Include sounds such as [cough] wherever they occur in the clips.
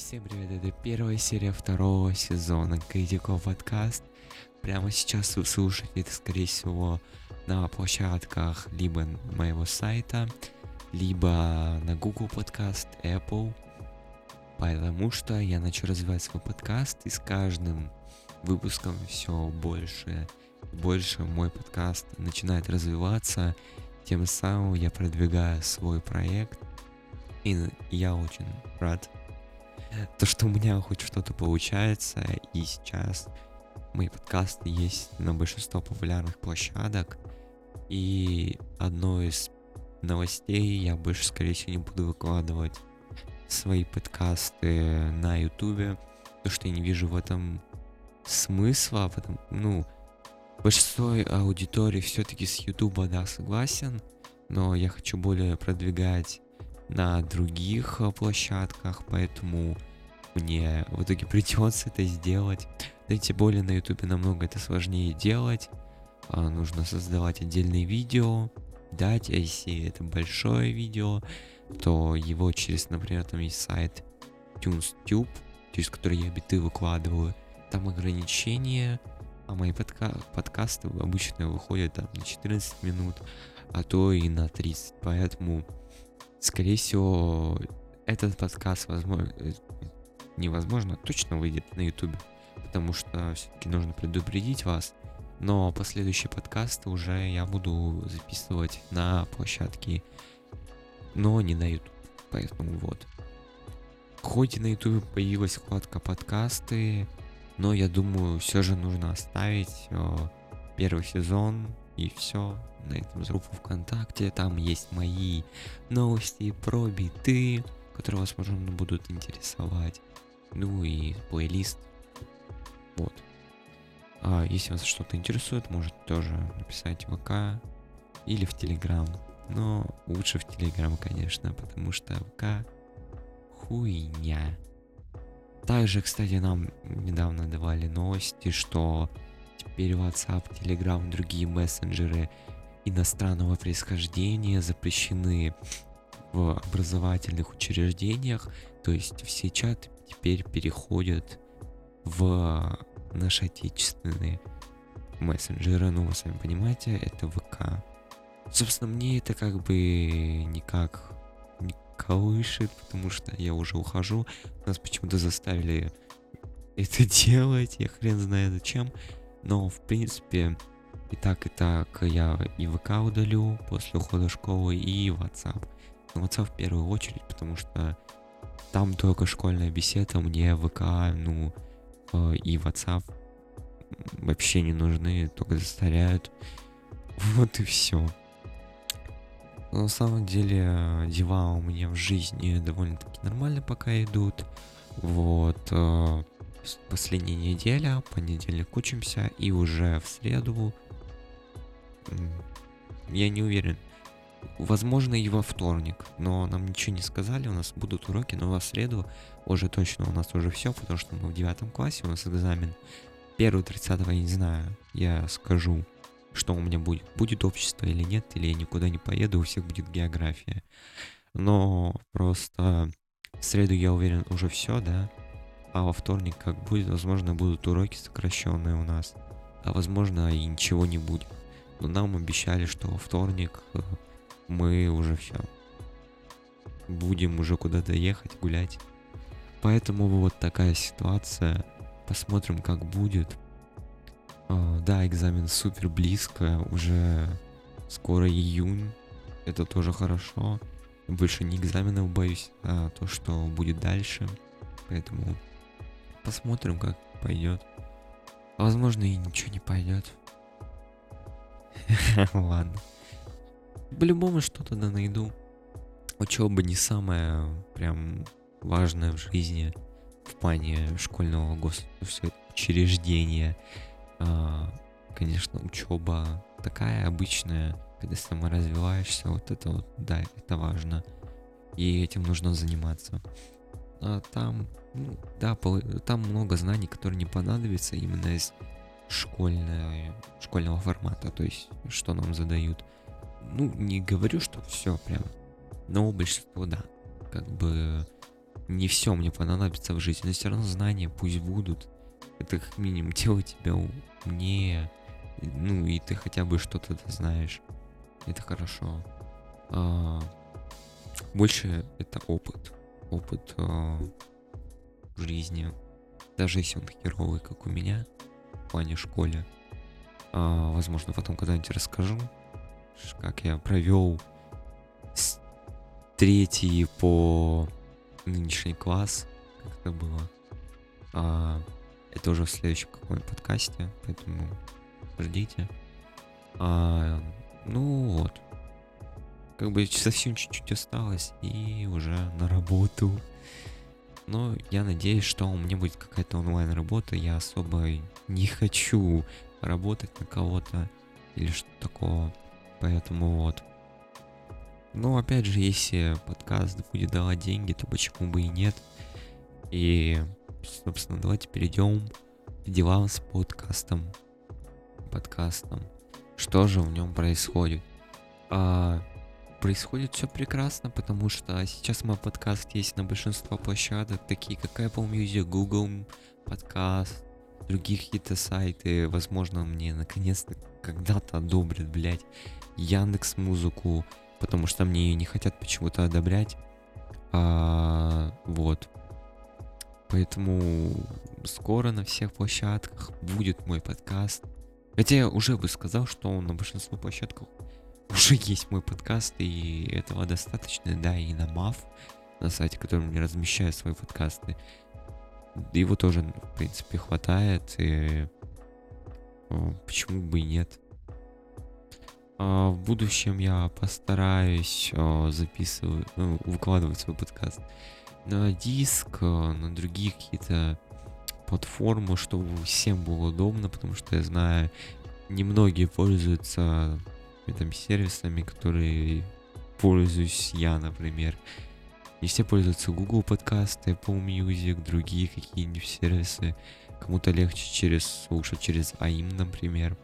всем привет, это первая серия второго сезона Критико подкаст. Прямо сейчас вы слушаете это, скорее всего, на площадках либо моего сайта, либо на Google подкаст, Apple. Потому что я начал развивать свой подкаст, и с каждым выпуском все больше и больше мой подкаст начинает развиваться. Тем самым я продвигаю свой проект. И я очень рад то, что у меня хоть что-то получается, и сейчас мои подкасты есть на большинство популярных площадок, и одной из новостей я больше, скорее всего, не буду выкладывать свои подкасты на ютубе, потому что я не вижу в этом смысла, потому, ну, большинство аудитории все-таки с ютуба, да, согласен, но я хочу более продвигать на других э, площадках, поэтому мне в итоге придется это сделать. Да тем более на ютубе намного это сложнее делать. А, нужно создавать отдельные видео, дать, а если это большое видео, то его через, например, там есть сайт TunesTube, через который я биты выкладываю. Там ограничения, а мои подка подкасты обычно выходят там на 14 минут, а то и на 30. Поэтому скорее всего, этот подкаст, возможно, э, невозможно, точно выйдет на YouTube, потому что все-таки нужно предупредить вас. Но последующие подкасты уже я буду записывать на площадке, но не на YouTube. Поэтому вот. Хоть и на YouTube появилась вкладка подкасты, но я думаю, все же нужно оставить э, первый сезон и все на этом группу ВКонтакте. Там есть мои новости про биты, которые вас, возможно, будут интересовать. Ну и плейлист. Вот. А если вас что-то интересует, может тоже написать в ВК или в Телеграм. Но лучше в Телеграм, конечно, потому что ВК хуйня. Также, кстати, нам недавно давали новости, что теперь WhatsApp, Telegram, другие мессенджеры иностранного происхождения запрещены в образовательных учреждениях, то есть все чаты теперь переходят в наши отечественные мессенджеры, ну вы сами понимаете, это ВК. Собственно, мне это как бы никак не колышет, потому что я уже ухожу. Нас почему-то заставили это делать, я хрен знает зачем. Но, в принципе, и так, и так я и ВК удалю после ухода школы, и WhatsApp. Но WhatsApp в первую очередь, потому что там только школьная беседа, мне ВК, ну, э, и WhatsApp вообще не нужны, только заставляют. [laughs] Вот и все. на самом деле дела у меня в жизни довольно-таки нормально пока идут. Вот. Э, последняя неделя, понедельник учимся, и уже в среду я не уверен. Возможно, и во вторник, но нам ничего не сказали, у нас будут уроки, но во среду уже точно у нас уже все, потому что мы в девятом классе, у нас экзамен. Первого 30 я не знаю, я скажу, что у меня будет. Будет общество или нет, или я никуда не поеду, у всех будет география. Но просто в среду я уверен уже все, да. А во вторник как будет, возможно, будут уроки сокращенные у нас. А возможно и ничего не будет. Но нам обещали, что во вторник э, мы уже все. Будем уже куда-то ехать, гулять. Поэтому вот такая ситуация. Посмотрим, как будет. Uh, да, экзамен супер близко. Уже скоро июнь. Это тоже хорошо. Больше не экзаменов боюсь, а то, что будет дальше. Поэтому посмотрим, как пойдет. Возможно, и ничего не пойдет. [laughs] Ладно. По-любому что-то да найду. Учеба не самое прям важное в жизни в плане школьного госучреждения. А, конечно, учеба такая обычная, когда саморазвиваешься, вот это вот, да, это важно. И этим нужно заниматься. А там, ну, да, там много знаний, которые не понадобятся именно из школьной, школьного формата, то есть что нам задают. Ну, не говорю, что все прям, но большинство, да, как бы не все мне понадобится в жизни, но все равно знания пусть будут. Это как минимум делает тебя умнее, ну и ты хотя бы что-то знаешь. Это хорошо. А, больше это опыт. Опыт а, жизни. Даже если он херовый, как у меня, в плане школе. А, возможно, потом когда-нибудь расскажу, как я провел с третий по нынешний класс, как это было. А, это уже в следующем каком-нибудь подкасте, поэтому ждите. А, ну вот. Как бы совсем чуть-чуть осталось, и уже на работу. Но я надеюсь, что у меня будет какая-то онлайн-работа. Я особо не хочу работать на кого-то или что такого. Поэтому вот. Но опять же, если подкаст будет давать деньги, то почему бы и нет. И, собственно, давайте перейдем к делам с подкастом. Подкастом. Что же в нем происходит? А, происходит все прекрасно, потому что сейчас мой подкаст есть на большинство площадок, такие как Apple Music, Google подкаст, другие какие-то сайты. Возможно, мне наконец-то когда-то одобрят, блядь, Яндекс Музыку, потому что мне ее не хотят почему-то одобрять. А, вот. Поэтому скоро на всех площадках будет мой подкаст. Хотя я уже бы сказал, что на большинстве площадках уже [laughs] есть мой подкаст, и этого достаточно, да, и на МАФ, на сайте, которым я размещаю свои подкасты. Его тоже, в принципе, хватает, и почему бы и нет. А, в будущем я постараюсь а, записывать, ну, выкладывать свой подкаст на диск, а, на другие какие-то платформы, чтобы всем было удобно, потому что я знаю, немногие пользуются там сервисами, которые пользуюсь я, например. Не все пользуются Google подкасты, Apple Music, другие какие-нибудь сервисы. Кому-то легче через слушать через AIM, например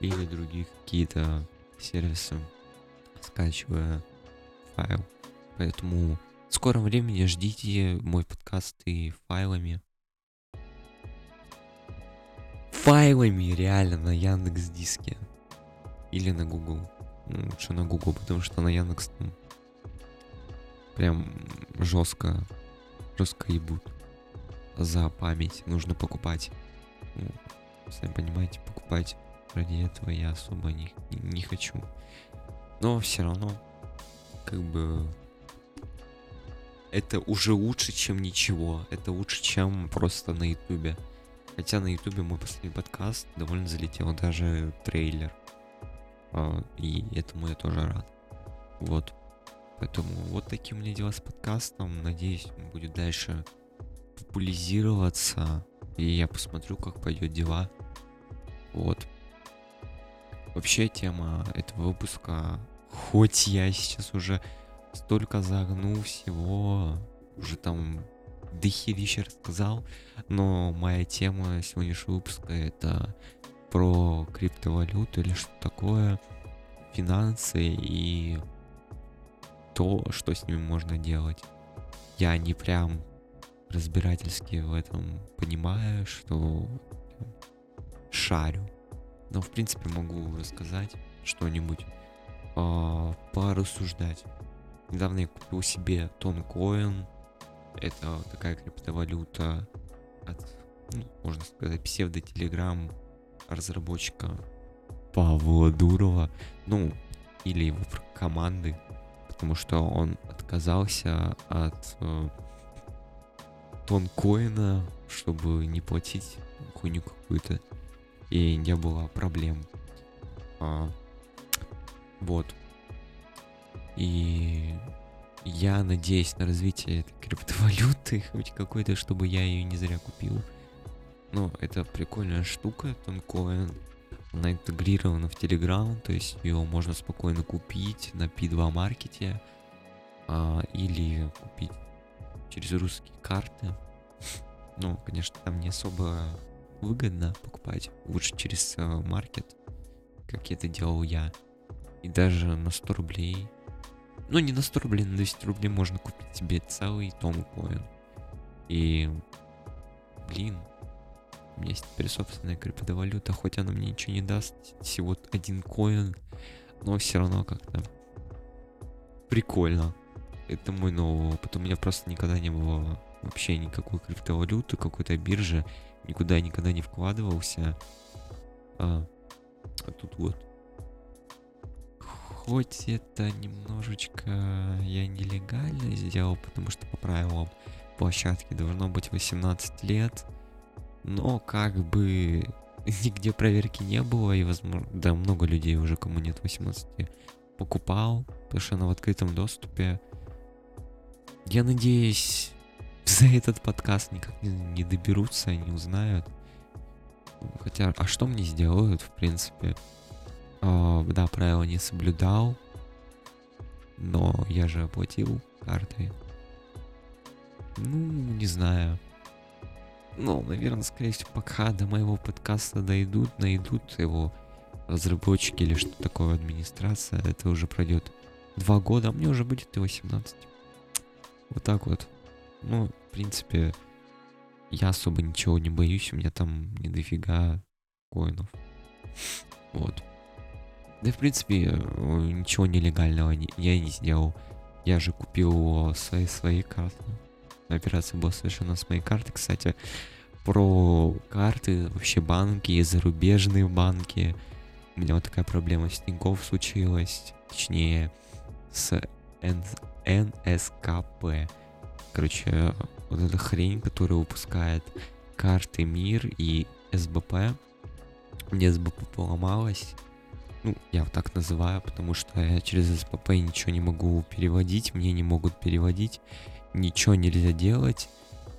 или другие какие-то сервисы, скачивая файл. Поэтому в скором времени ждите мой подкаст и файлами. Файлами реально на Яндекс Диске. Или на Google. Ну, лучше на Google, потому что на Яндекс там прям жестко, жестко ебут. За память нужно покупать. Ну, сами понимаете, покупать ради этого я особо не, не хочу. Но все равно, как бы, это уже лучше, чем ничего. Это лучше, чем просто на ютубе. Хотя на ютубе мой последний подкаст довольно залетел, даже трейлер. А, и этому я тоже рад. Вот. Поэтому вот такие у меня дела с подкастом. Надеюсь, будет дальше популяризироваться. И я посмотрю, как пойдет дела. Вот. Вообще тема этого выпуска, хоть я сейчас уже столько загнул всего, уже там дохерища рассказал, но моя тема сегодняшнего выпуска это про криптовалюту или что такое, финансы и то, что с ними можно делать. Я не прям разбирательски в этом понимаю, что шарю. Но, в принципе, могу рассказать что-нибудь, э, порассуждать. Недавно я купил себе Тонкоин. Это такая криптовалюта от, ну, можно сказать, псевдо-телеграм разработчика Павла Дурова. Ну, или его команды, потому что он отказался от э, тонкоина, чтобы не платить хуйню какую-то и не было проблем. А, вот. И я надеюсь на развитие этой криптовалюты, [laughs] хоть какой-то, чтобы я ее не зря купил. Но это прикольная штука, Тонкоин. Она интегрирована в Telegram, то есть ее можно спокойно купить на P2 маркете а, или купить через русские карты. [laughs] Ну, конечно, там не особо выгодно покупать. Лучше через э, маркет, как это делал я. И даже на 100 рублей Ну, не на 100 рублей, на 200 рублей можно купить себе целый том коин. И, блин, у меня есть теперь собственная криптовалюта, хоть она мне ничего не даст, всего один коин, но все равно как-то прикольно. Это мой новый опыт. У меня просто никогда не было вообще никакой криптовалюты, какой-то биржи, никуда никогда не вкладывался. А, а тут вот. Хоть это немножечко я нелегально сделал, потому что по правилам площадки должно быть 18 лет, но как бы [laughs] нигде проверки не было, и возможно, да, много людей уже, кому нет 18, покупал, потому что она в открытом доступе. Я надеюсь, за этот подкаст никак не, не доберутся, не узнают. Хотя, а что мне сделают, в принципе? А, да, правила не соблюдал, но я же оплатил картой. Ну, не знаю. Ну, наверное, скорее всего, пока до моего подкаста дойдут, найдут его разработчики или что такое администрация, это уже пройдет два года, а мне уже будет и 18. Вот так вот. Ну, в принципе, я особо ничего не боюсь, у меня там не дофига коинов. Вот. Да, в принципе, ничего нелегального я не сделал. Я же купил свои, свои карты. Операция была совершена с моей карты. Кстати, про карты, вообще банки зарубежные банки. У меня вот такая проблема с Тинькофф случилась. Точнее, с Н... НСКП. Короче, вот эта хрень, которая выпускает карты МИР и СБП. Мне СБП поломалась. Ну, я так называю, потому что я через СБП ничего не могу переводить, мне не могут переводить, ничего нельзя делать,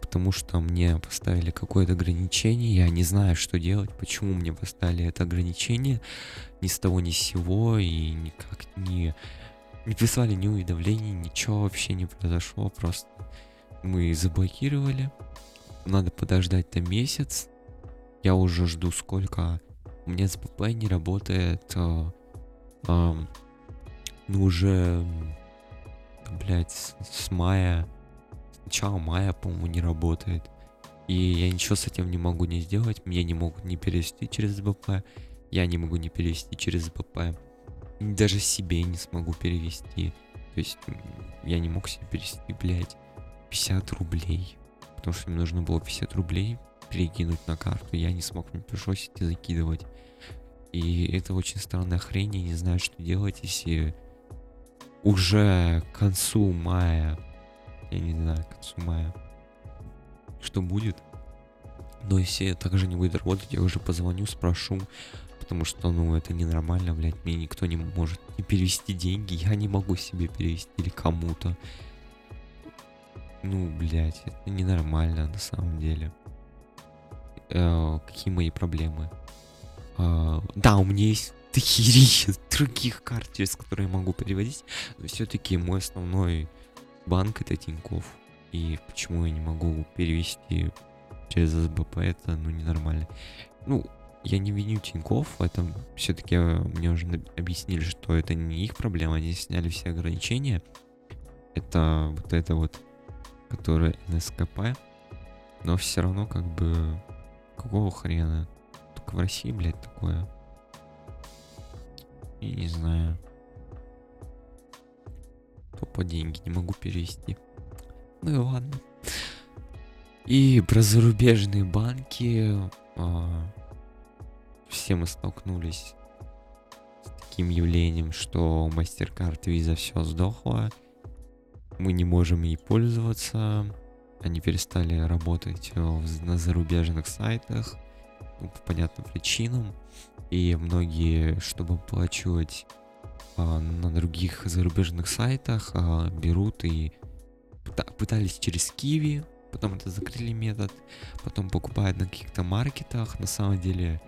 потому что мне поставили какое-то ограничение, я не знаю, что делать, почему мне поставили это ограничение, ни с того ни с сего, и никак не, не прислали ни уведомлений, ничего вообще не произошло, просто мы заблокировали. Надо подождать там месяц. Я уже жду сколько. У меня СПП не работает. А, а, ну уже, блять, с, с мая. С начала мая, по-моему, не работает. И я ничего с этим не могу не сделать. Меня не могут не перевести через СБП. Я не могу не перевести через СБП. Даже себе не смогу перевести. То есть я не мог себе перевести, блядь. 50 рублей. Потому что мне нужно было 50 рублей перекинуть на карту. Я не смог, мне пришлось идти закидывать. И это очень странная хрень, я не знаю, что делать, если уже к концу мая, я не знаю, к концу мая, что будет. Но если также не будет работать, я уже позвоню, спрошу, потому что, ну, это ненормально, блядь, мне никто не может не перевести деньги, я не могу себе перевести или кому-то. Ну, блядь, это ненормально на самом деле. Э, какие мои проблемы? Э, да, у меня есть тысячи других карт, через которые я могу переводить, но все-таки мой основной банк это Тиньков. И почему я не могу перевести через СБП, это ну ненормально. Ну, я не виню Тиньков, это все-таки мне уже объяснили, что это не их проблема, они сняли все ограничения. Это вот это вот которая НСКП, но все равно как бы какого хрена? Только в России, блядь, такое. И не знаю. Тупо деньги не могу перевести. Ну и ладно. И про зарубежные банки. А, все мы столкнулись с таким явлением, что MasterCard Visa все сдохло мы не можем ей пользоваться. Они перестали работать на зарубежных сайтах ну, по понятным причинам. И многие, чтобы оплачивать а, на других зарубежных сайтах, а, берут и пытались через Киви, потом это закрыли метод, потом покупают на каких-то маркетах. На самом деле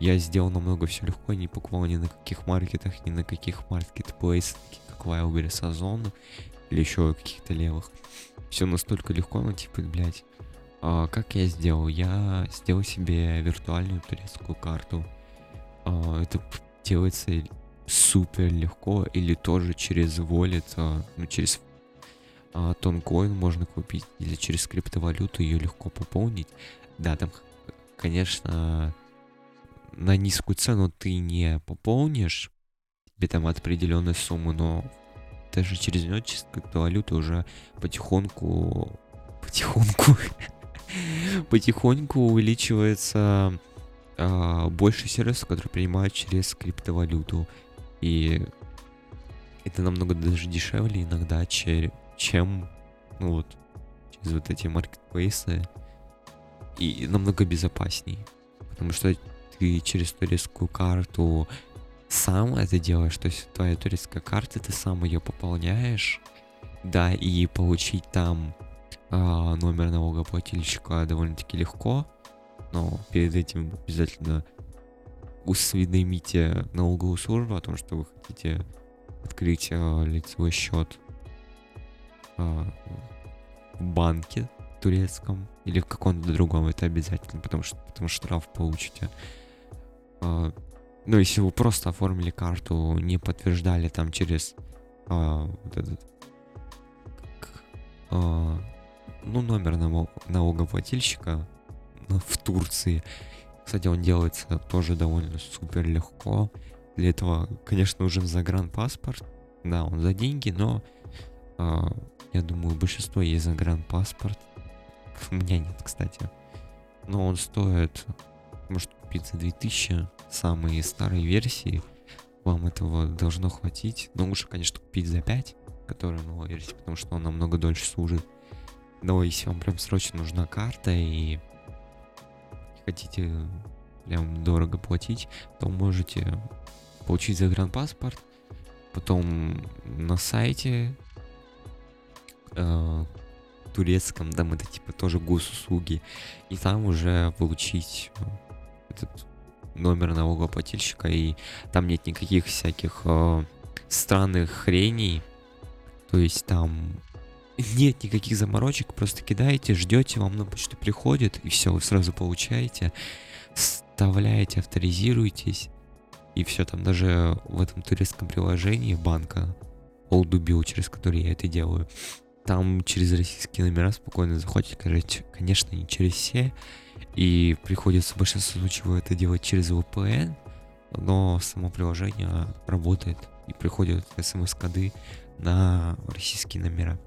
я сделал намного все легко, не покупал ни на каких маркетах, ни на каких маркетплейсах, как Wildberries, Озон или еще каких-то левых. Все настолько легко, ну типа, блядь. А, как я сделал? Я сделал себе виртуальную турецкую карту. А, это делается супер легко, или тоже через Wallet, а, ну, через а, Тонкоин можно купить, или через криптовалюту ее легко пополнить. Да, там, конечно, на низкую цену ты не пополнишь, тебе там определенную сумму, но даже через нее, через криптовалюту уже потихоньку, потихоньку, [laughs] потихоньку увеличивается э, больше сервисов, которые принимают через криптовалюту. И это намного даже дешевле иногда, чем, чем ну вот, через вот эти маркетплейсы. И намного безопасней. Потому что ты через турецкую карту сам это делаешь, то есть твоя турецкая карта, ты сам ее пополняешь, да, и получить там а, номер налогоплательщика довольно-таки легко, но перед этим обязательно усведомите налоговую службу о том, что вы хотите открыть а, лицевой счет а, в банке турецком или в каком-то другом, это обязательно, потому что потом штраф получите. А, ну, если вы просто оформили карту, не подтверждали там через а, вот этот, а, ну, номер налогоплательщика в Турции. Кстати, он делается тоже довольно супер легко. Для этого, конечно, нужен загранпаспорт. Да, он за деньги, но а, я думаю, большинство есть загранпаспорт. [laughs] У меня нет, кстати. Но он стоит, может купить за 2000 самые старые версии, вам этого должно хватить. Но лучше, конечно, купить за 5, которая новая версия, потому что он намного дольше служит. Но если вам прям срочно нужна карта и хотите прям дорого платить, то можете получить загранпаспорт, потом на сайте э, турецком, там это типа тоже госуслуги, и там уже получить этот номер налогоплательщика, и там нет никаких всяких э, странных хреней. То есть там нет никаких заморочек, просто кидаете, ждете, вам на почту приходит, и все, вы сразу получаете, вставляете, авторизируетесь, и все, там даже в этом турецком приложении банка Олдубил, через который я это делаю, там через российские номера спокойно заходите, конечно, не через все, и приходится в большинстве случаев это делать через VPN, но само приложение работает и приходят смс-коды на российские номера.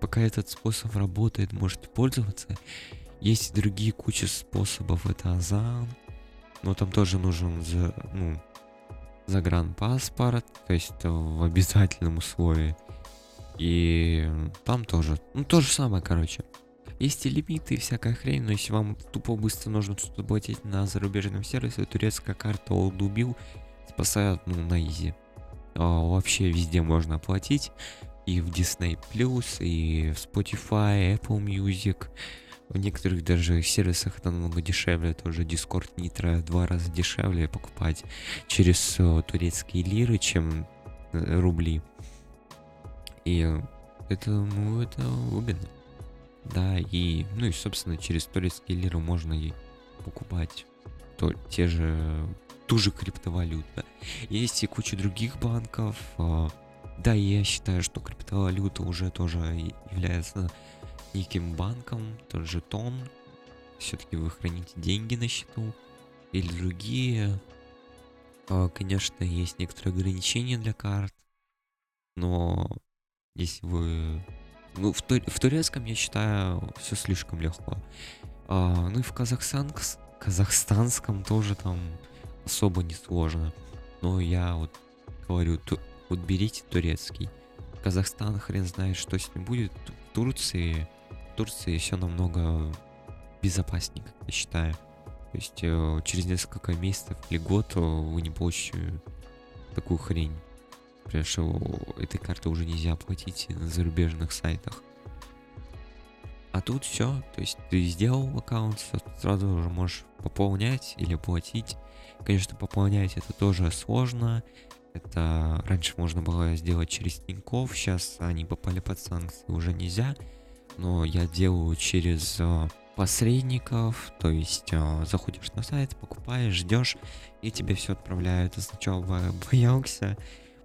Пока этот способ работает, можете пользоваться. Есть и другие куча способов, это Азан, но там тоже нужен за, ну, загранпаспорт, то есть в обязательном условии. И там тоже, ну то же самое, короче. Есть и лимиты и всякая хрень, но если вам тупо быстро нужно что-то платить на зарубежном сервисе, турецкая карта Олдубил спасает, ну, на изи. А, вообще везде можно оплатить. И в Disney Plus, и в Spotify, Apple Music. В некоторых даже сервисах это намного дешевле. Тоже Discord Nitro два раза дешевле покупать через uh, турецкие лиры, чем uh, рубли. И это, ну, это выгодно. Да, и, ну и, собственно, через лиры можно и покупать то, те же, ту же криптовалюту. Есть и куча других банков. А, да, я считаю, что криптовалюта уже тоже является неким банком, тот же тон. Все-таки вы храните деньги на счету. Или другие. А, конечно, есть некоторые ограничения для карт. Но если вы ну, в, тур в турецком, я считаю, все слишком легко. А, ну и в Казахстан казахстанском тоже там особо не сложно. Но я вот говорю, ту вот берите турецкий. Казахстан хрен знает, что с ним будет. В Турции, в Турции все намного безопаснее, я считаю. То есть э, через несколько месяцев или год э, вы не получите такую хрень. Потому что этой карты уже нельзя оплатить на зарубежных сайтах. А тут все, то есть ты сделал аккаунт, сразу уже можешь пополнять или платить. Конечно, пополнять это тоже сложно. Это раньше можно было сделать через Тинькофф, сейчас они попали под санкции, уже нельзя. Но я делаю через uh, посредников, то есть э, заходишь на сайт, покупаешь, ждешь, и тебе все отправляют. Сначала боялся,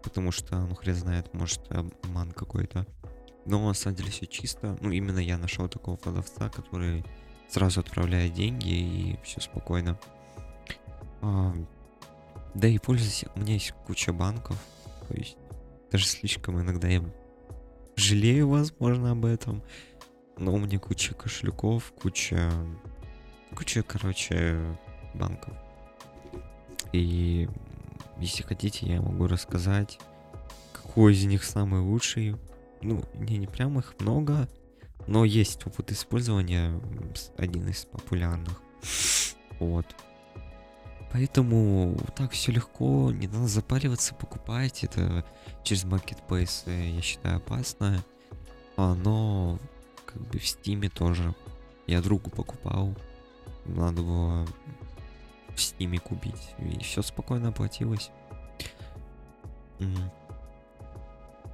потому что, ну хрен знает, может обман какой-то. Но на самом деле все чисто. Ну, именно я нашел такого продавца, который сразу отправляет деньги и все спокойно. А, да и пользуюсь, у меня есть куча банков, то есть даже слишком иногда я жалею, возможно, об этом. Но у меня куча кошельков, куча, куча, короче, банков. И если хотите, я могу рассказать, какой из них самый лучший. Ну, не, не прям их много, но есть опыт использования, один из популярных. Вот. Поэтому так все легко, не надо запариваться, покупать это через маркетплейсы, я считаю, опасно. Но как бы в Steam е тоже. Я другу покупал, надо было в Steam е купить, и все спокойно оплатилось.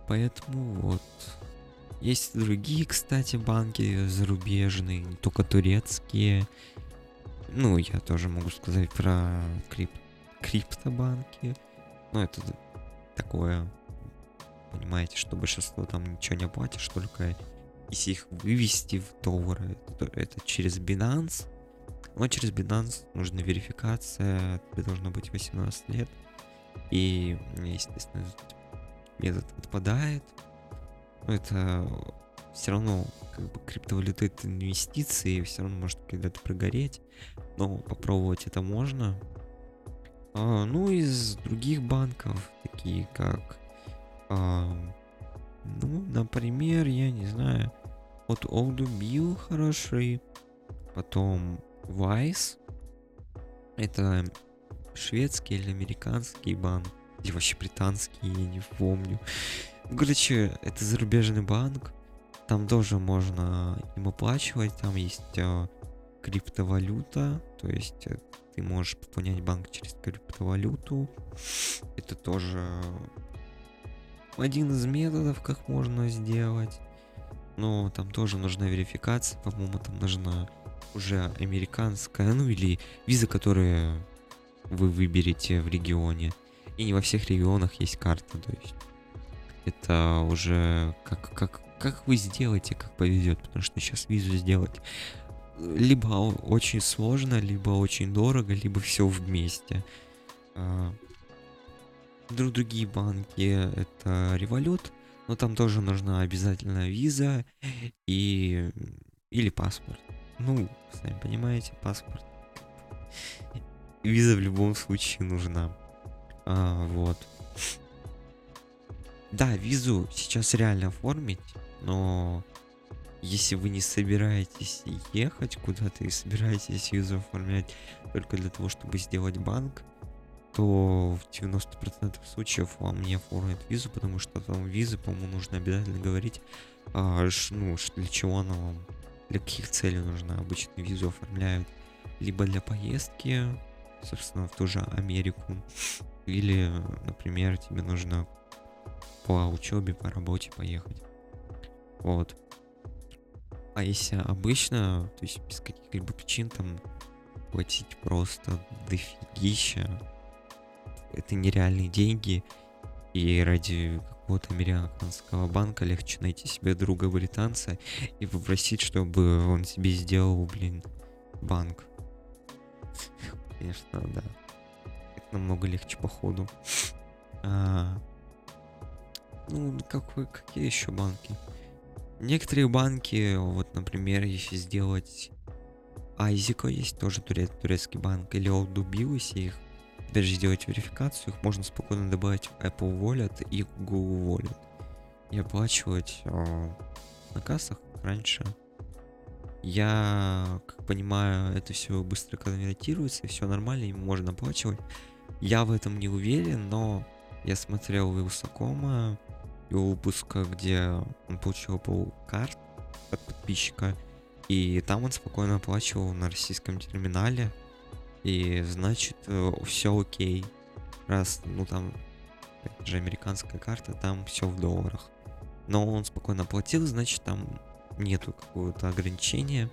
Поэтому вот. Есть другие, кстати, банки зарубежные, не только турецкие. Ну, я тоже могу сказать про крип... криптобанки. Ну, это такое, понимаете, что большинство там ничего не платишь, только если их вывести в доллары, это, это через Binance. Но через Binance нужна верификация, тебе должно быть 18 лет. И, естественно, метод отпадает. Но это все равно, как бы, криптовалюта это инвестиции, все равно может когда-то прогореть. Но попробовать это можно. А, ну, из других банков, такие как... А, ну, например, я не знаю, вот Bill хороший, потом Wise, это шведский или американский банк, или вообще британский, я не помню. Короче, это зарубежный банк, там тоже можно им оплачивать, там есть э, криптовалюта, то есть э, ты можешь пополнять банк через криптовалюту. Это тоже один из методов, как можно сделать. Но там тоже нужна верификация, по-моему, там нужна уже американская, ну или виза, которую вы выберете в регионе. И не во всех регионах есть карта, то есть это уже как, как, как вы сделаете, как повезет, потому что сейчас визу сделать либо очень сложно, либо очень дорого, либо все вместе. А, друг другие банки это Revolut, но там тоже нужна обязательно виза и или паспорт. Ну, сами понимаете, паспорт. Виза в любом случае нужна. А, вот. Да, визу сейчас реально оформить, но если вы не собираетесь ехать куда-то и собираетесь визу оформлять только для того, чтобы сделать банк, то в 90% случаев вам не оформят визу, потому что там визы, по-моему, нужно обязательно говорить, а, ш, ну, для чего она вам, для каких целей нужна. Обычно визу оформляют либо для поездки, собственно, в ту же Америку, или, например, тебе нужно по учебе, по работе поехать. Вот. А если обычно, то есть без каких-либо причин там платить просто дофигища, это нереальные деньги, и ради какого-то американского банка легче найти себе друга британца и попросить, чтобы он себе сделал, блин, банк. Конечно, да. Это намного легче походу. А, ну, какой, какие еще банки? Некоторые банки, вот, например, если сделать Айзико, есть тоже турецкий банк, или Олдубил, если их даже сделать верификацию, их можно спокойно добавить в Apple Wallet и Google Wallet и оплачивать э, на кассах раньше. Я, как понимаю, это все быстро конвертируется, все нормально, им можно оплачивать. Я в этом не уверен, но я смотрел Вилсакома, его выпуска, где он получил Apple карт от подписчика, и там он спокойно оплачивал на российском терминале, и значит э, все окей. Раз, ну там, это же американская карта, там все в долларах. Но он спокойно платил, значит там нету какого-то ограничения.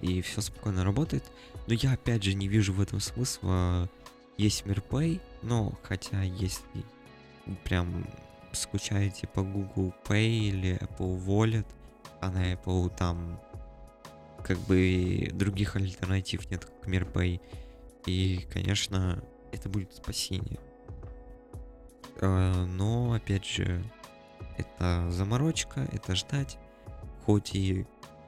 и все спокойно работает. Но я опять же не вижу в этом смысла. Есть Мирпэй, но хотя если прям скучаете по Google Pay или Apple Wallet, а на Apple там как бы других альтернатив нет, как Мирпэй. И, конечно, это будет спасение. А, но, опять же, это заморочка, это ждать. Хоть и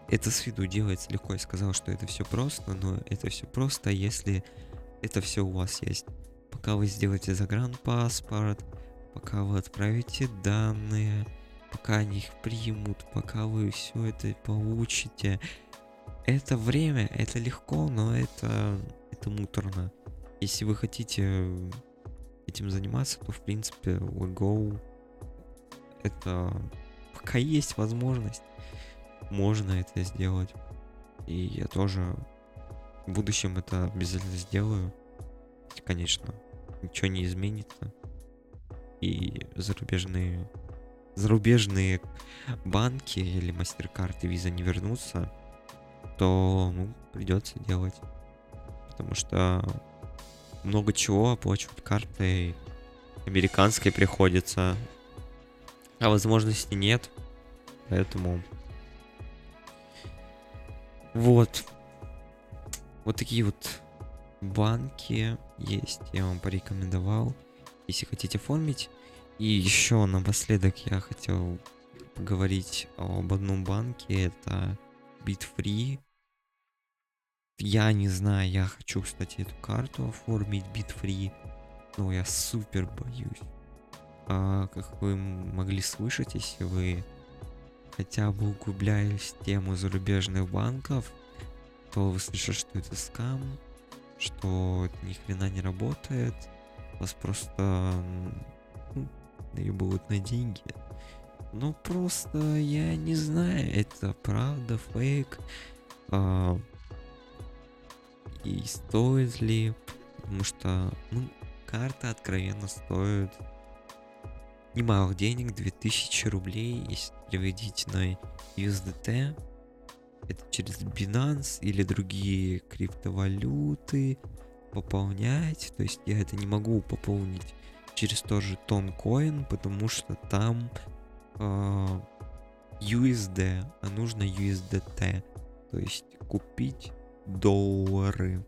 это с виду делается легко, я сказал, что это все просто, но это все просто, если это все у вас есть. Пока вы сделаете загранпаспорт, пока вы отправите данные, пока они их примут, пока вы все это получите. Это время, это легко, но это, это муторно. Если вы хотите этим заниматься, то в принципе Go это пока есть возможность, можно это сделать. И я тоже в будущем это обязательно сделаю. Конечно, ничего не изменится. И зарубежные зарубежные банки или и Visa не вернутся, то ну, придется делать. Потому что много чего оплачивать картой американской приходится. А возможности нет. Поэтому... Вот. Вот такие вот банки есть. Я вам порекомендовал. Если хотите оформить. И еще напоследок я хотел поговорить об одном банке. Это BitFree. Я не знаю, я хочу, кстати, эту карту оформить BitFree. Но я супер боюсь. А, как вы могли слышать, если вы хотя бы углубляясь в тему зарубежных банков, то вы слышите, что это скам, что ни хрена не работает, вас просто ну, наебывают на деньги. Ну просто я не знаю, это правда, фейк. А, и стоит ли, потому что ну, карта откровенно стоит немалых денег, 2000 рублей, если переводить на USDT. Это через Binance или другие криптовалюты пополнять. То есть я это не могу пополнить через тоже Toncoin, потому что там э, USD, а нужно USDT. То есть купить доллары.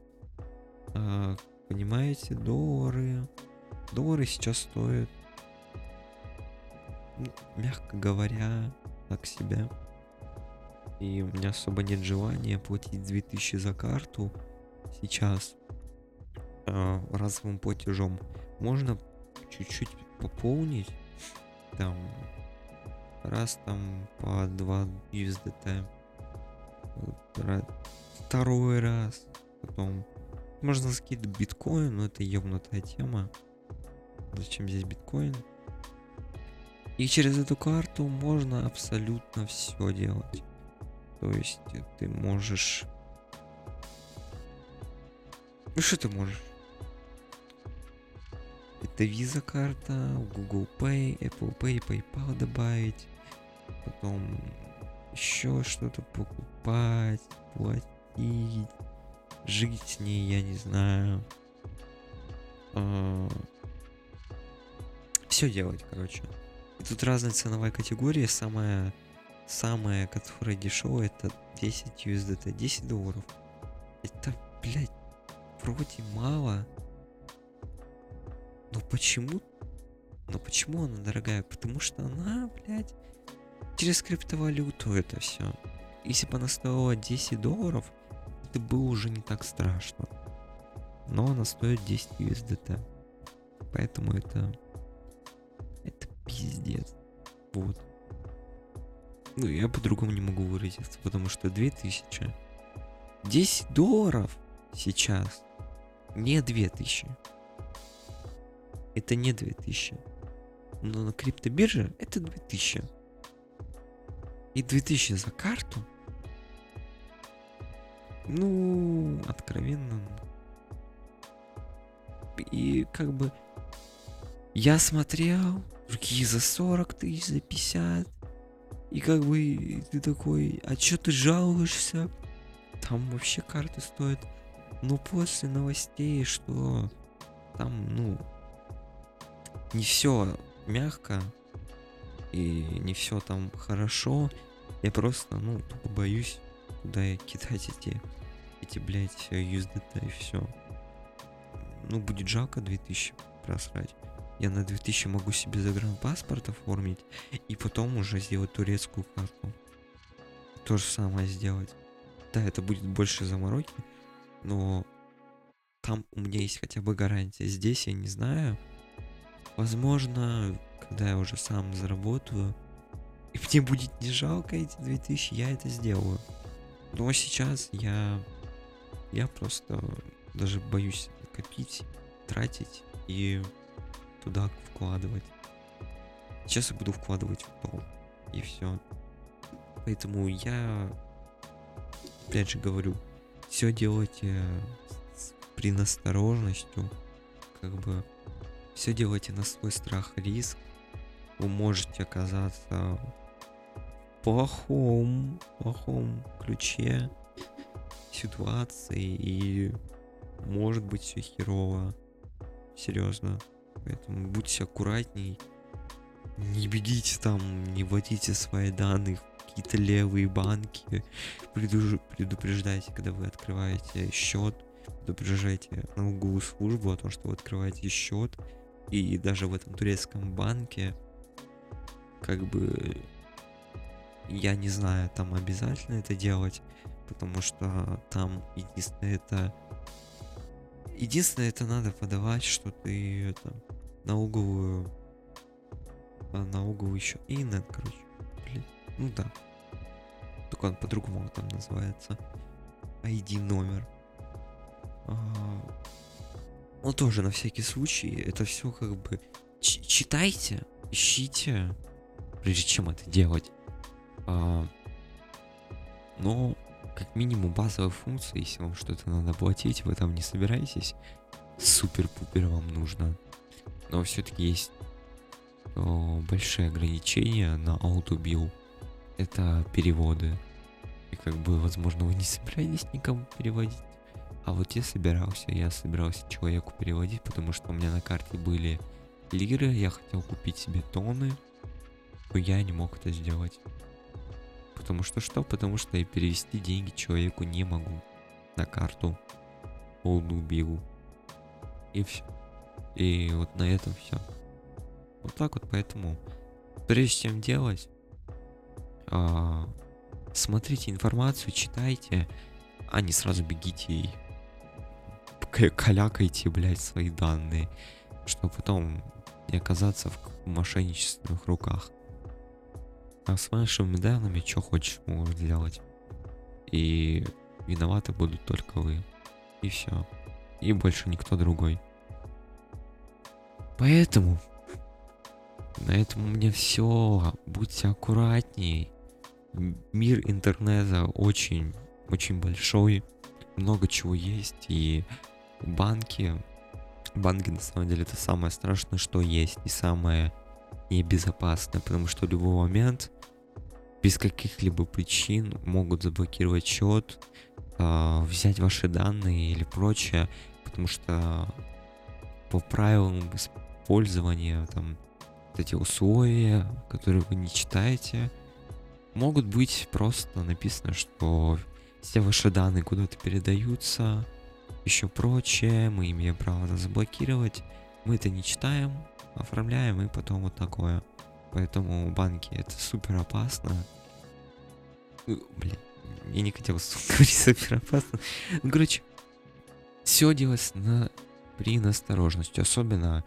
Э, понимаете, доллары. Доллары сейчас стоят мягко говоря, так себе. И у меня особо нет желания платить 2000 за карту сейчас э, разовым платежом. Можно чуть-чуть пополнить, там, раз там по 2 USDT, второй раз, потом можно скидывать биткоин, но это ебнутая тема. Зачем здесь биткоин? И через эту карту можно абсолютно все делать. То есть ты можешь... Ну что ты можешь? Это Visa карта, Google Pay, Apple Pay, PayPal добавить. Потом еще что-то покупать, платить, жить с ней, я не знаю. А... Все делать, короче. И тут разные ценовые категории. Самая, самая, которая дешевая, это 10 USDT, 10 долларов. Это, блядь, вроде мало. Но почему? Но почему она дорогая? Потому что она, блядь, через криптовалюту это все. Если бы она стоила 10 долларов, это было уже не так страшно. Но она стоит 10 USDT. Поэтому это пиздец. Вот. Ну, я по-другому не могу выразиться, потому что 2000. 10 долларов сейчас. Не 2000. Это не 2000. Но на криптобирже это 2000. И 2000 за карту? Ну, откровенно. И как бы я смотрел, другие за 40 тысяч, за 50. И как бы ты такой, а чё ты жалуешься? там вообще карты стоят. Ну, после новостей, что там, ну, не все мягко и не все там хорошо. Я просто, ну, боюсь туда кидать эти, эти, блядь, USDT и все. Ну, будет жалко 2000 просрать. Я на 2000 могу себе загранпаспорт оформить и потом уже сделать турецкую карту. То же самое сделать. Да, это будет больше замороки, но там у меня есть хотя бы гарантия. Здесь я не знаю. Возможно, когда я уже сам заработаю, и [laughs] мне будет не жалко эти 2000, я это сделаю. Но сейчас я... Я просто даже боюсь копить, тратить и туда вкладывать. Сейчас я буду вкладывать в дом. И все. Поэтому я, опять же говорю, все делайте с предосторожностью, как бы все делайте на свой страх и риск. Вы можете оказаться в плохом, плохом ключе ситуации и может быть все херово. Серьезно. Поэтому будьте аккуратней. Не бегите там, не вводите свои данные в какие-то левые банки. Предуж... Предупреждайте, когда вы открываете счет. Предупреждайте налоговую службу о том, что вы открываете счет. И даже в этом турецком банке, как бы, я не знаю, там обязательно это делать, потому что там единственное это Единственное, это надо подавать, что ты это а, налоговую еще и нет, короче. Блин. Ну да. Только он по-другому там называется. ID номер. А, ну тоже на всякий случай. Это все как бы читайте, ищите, прежде чем это делать. А, но как минимум базовые функции, если вам что-то надо платить, вы там не собираетесь, супер-пупер вам нужно. Но все-таки есть о, большие ограничения на аутобил. Это переводы. И как бы, возможно, вы не собираетесь никому переводить. А вот я собирался, я собирался человеку переводить, потому что у меня на карте были лиры, я хотел купить себе тоны, но я не мог это сделать. Потому что что? Потому что я перевести деньги человеку не могу на карту Олдубилу. И все. И вот на этом все. Вот так вот, поэтому прежде чем делать, а, смотрите информацию, читайте, а не сразу бегите и калякайте, блядь, свои данные, чтобы потом не оказаться в мошенничественных руках. А с вашими данными что хочешь можешь сделать. И виноваты будут только вы. И все. И больше никто другой. Поэтому на этом у меня все. Будьте аккуратней. Мир интернета очень, очень большой. Много чего есть. И банки, банки на самом деле это самое страшное, что есть. И самое небезопасное. Потому что в любой момент без каких-либо причин могут заблокировать счет, э, взять ваши данные или прочее, потому что по правилам использования там эти условия, которые вы не читаете, могут быть просто написано, что все ваши данные куда-то передаются, еще прочее, мы имеем право это заблокировать, мы это не читаем, оформляем и потом вот такое. Поэтому банки это супер опасно. Блин, я не хотел [laughs] говорить супер. Ну, короче, все делать на при насторожности, особенно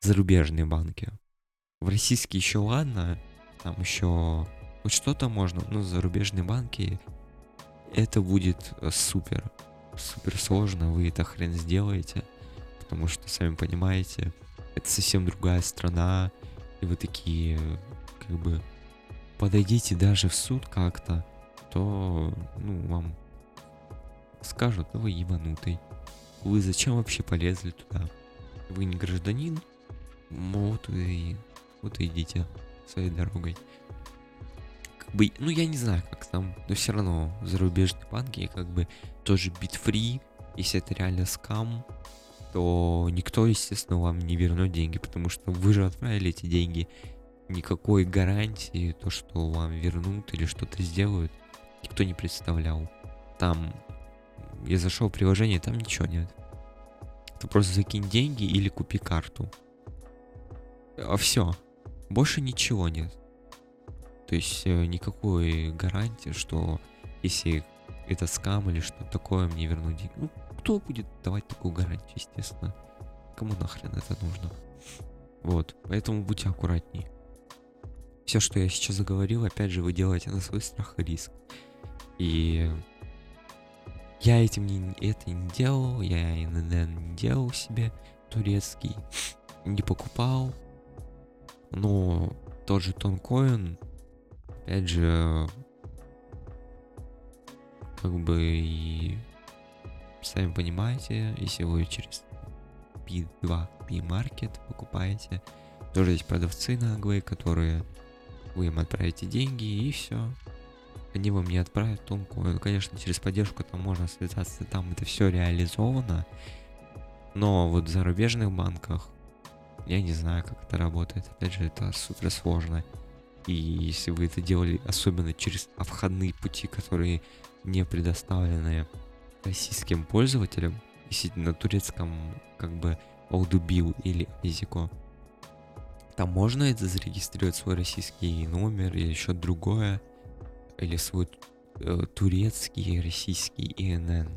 зарубежные банки. В российские еще ладно, там еще хоть что-то можно, но зарубежные банки это будет э, супер, супер сложно, вы это хрен сделаете, потому что, сами понимаете, это совсем другая страна, и вы такие, как бы, подойдите даже в суд как-то, то, ну, вам скажут, да вы ебанутый. Вы зачем вообще полезли туда? Вы не гражданин? Вот и, вот и идите своей дорогой. как бы, ну я не знаю, как там, но все равно зарубежные банки как бы тоже бит-фри, если это реально скам, то никто, естественно, вам не вернет деньги, потому что вы же отправили эти деньги. Никакой гарантии, то, что вам вернут или что-то сделают, никто не представлял. Там, я зашел в приложение, там ничего нет. Ты просто закинь деньги или купи карту. А все. Больше ничего нет. То есть э, никакой гарантии, что если это скам или что такое, мне вернут деньги. Ну, кто будет давать такую гарантию, естественно? Кому нахрен это нужно? Вот, поэтому будьте аккуратней. Все, что я сейчас заговорил, опять же, вы делаете на свой страх и риск. И я этим не, это не делал, я ННН не делал себе турецкий, [sniffs] не покупал. Но тот же Тонкоин, опять же, как бы и сами понимаете, если вы через P2, P-Market покупаете, тоже есть продавцы наглые, которые вы им отправите деньги и все. Они вам не отправят тонкую. Ну, конечно, через поддержку там можно связаться, там это все реализовано. Но вот в зарубежных банках я не знаю, как это работает. Опять же, это супер сложно. И если вы это делали особенно через обходные пути, которые не предоставлены российским пользователям, если на турецком как бы Олдубил или Азико, там можно это зарегистрировать свой российский номер или еще другое, или свой э, турецкий, российский ИНН,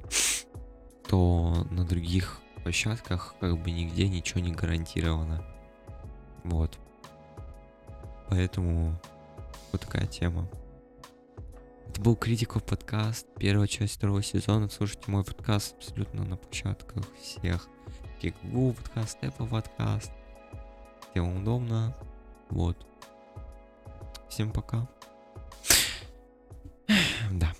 то на других площадках как бы нигде ничего не гарантировано. Вот. Поэтому вот такая тема. Это был Критиков подкаст, первая часть второго сезона. Слушайте мой подкаст абсолютно на площадках всех. Google подкаст, Apple подкаст. Всем удобно. Вот. Всем пока. [sighs] да.